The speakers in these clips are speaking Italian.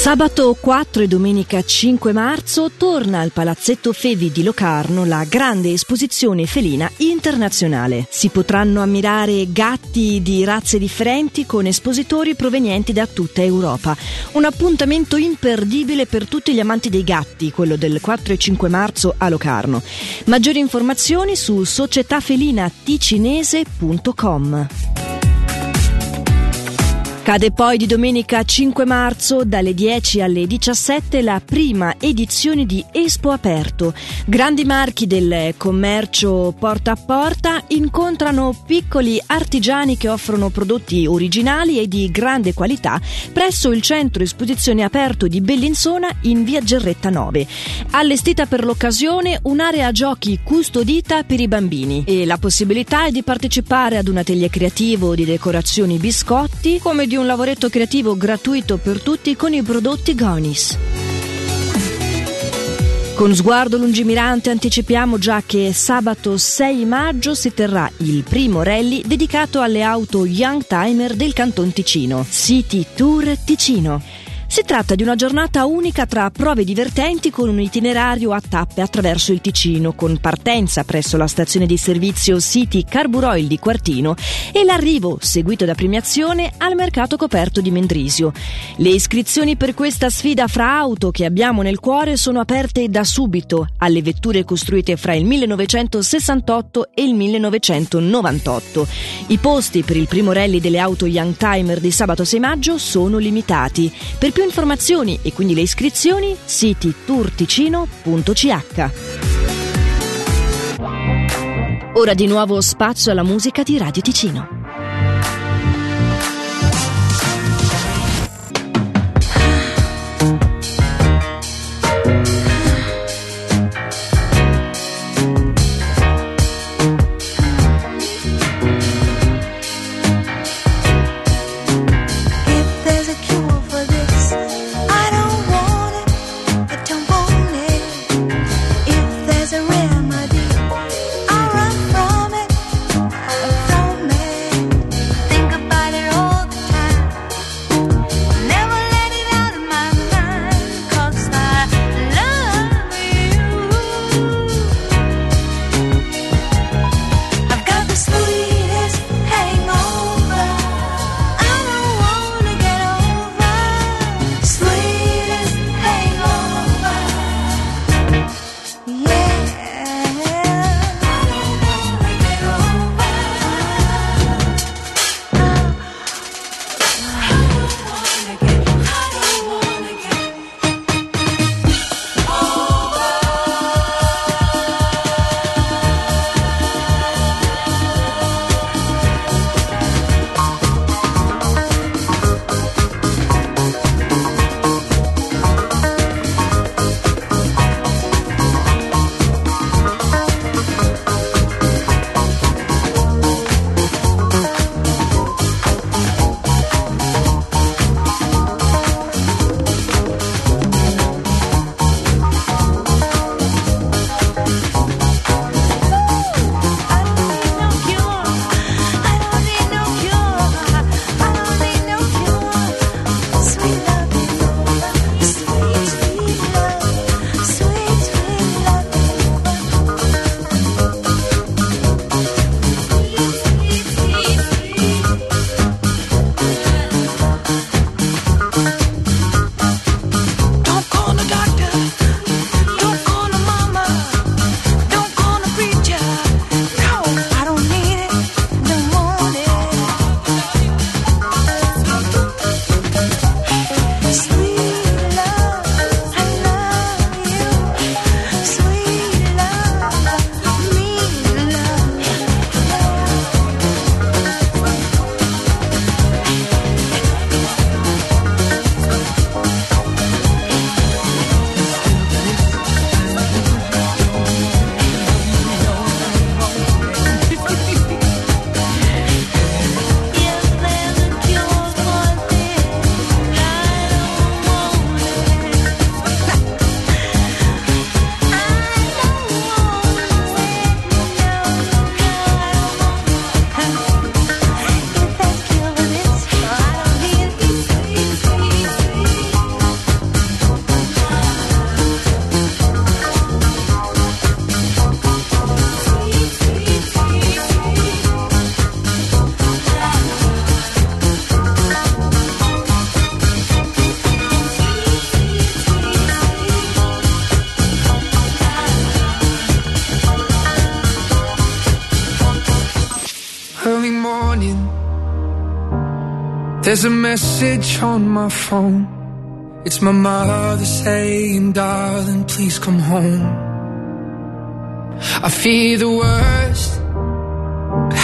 Sabato 4 e domenica 5 marzo torna al Palazzetto Fevi di Locarno la grande esposizione felina internazionale. Si potranno ammirare gatti di razze differenti con espositori provenienti da tutta Europa. Un appuntamento imperdibile per tutti gli amanti dei gatti, quello del 4 e 5 marzo a Locarno. Maggiori informazioni su societafelinaticinese.com. Cade poi di domenica 5 marzo dalle 10 alle 17 la prima edizione di Espo Aperto. Grandi marchi del commercio porta a porta incontrano piccoli artigiani che offrono prodotti originali e di grande qualità presso il centro esposizione aperto di Bellinzona in via Gerretta 9. Allestita per l'occasione un'area giochi custodita per i bambini e la possibilità è di partecipare ad un atelier creativo di decorazioni biscotti come di un lavoretto creativo gratuito per tutti con i prodotti Gonis. Con sguardo lungimirante anticipiamo già che sabato 6 maggio si terrà il primo rally dedicato alle auto Young Timer del Canton Ticino, City Tour Ticino. Si tratta di una giornata unica tra prove divertenti con un itinerario a tappe attraverso il Ticino, con partenza presso la stazione di servizio City Carburoil di Quartino e l'arrivo, seguito da premiazione, al mercato coperto di Mendrisio. Le iscrizioni per questa sfida fra auto che abbiamo nel cuore sono aperte da subito alle vetture costruite fra il 1968 e il 1998. I posti per il primo rally delle auto Young Timer di sabato 6 maggio sono limitati. Per più informazioni e quindi le iscrizioni, siti turticino.ch. Ora di nuovo spazio alla musica di Radio Ticino. There's a message on my phone. It's my mother saying, darling, please come home. I fear the worst.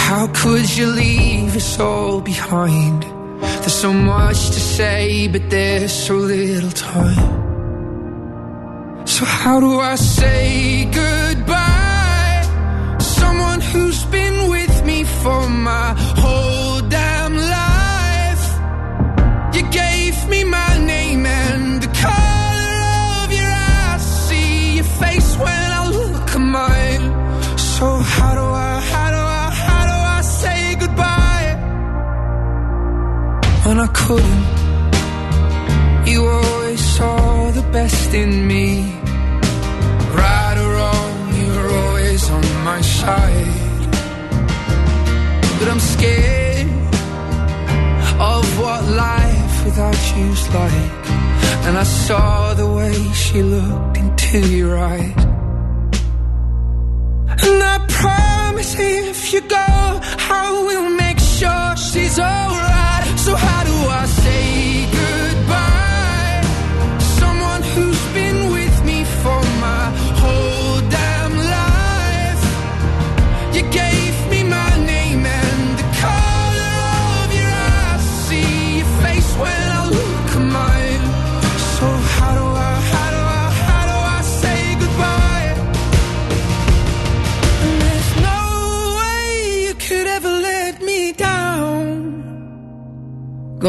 How could you leave us all behind? There's so much to say, but there's so little time. So how do I say goodbye? So how do I, how do I, how do I say goodbye? When I couldn't, you always saw the best in me. Right or wrong, you were always on my side. But I'm scared of what life without you's like. And I saw the way she looked into your eyes. I promise if you go, I will make sure she's alright. So how do I say goodbye?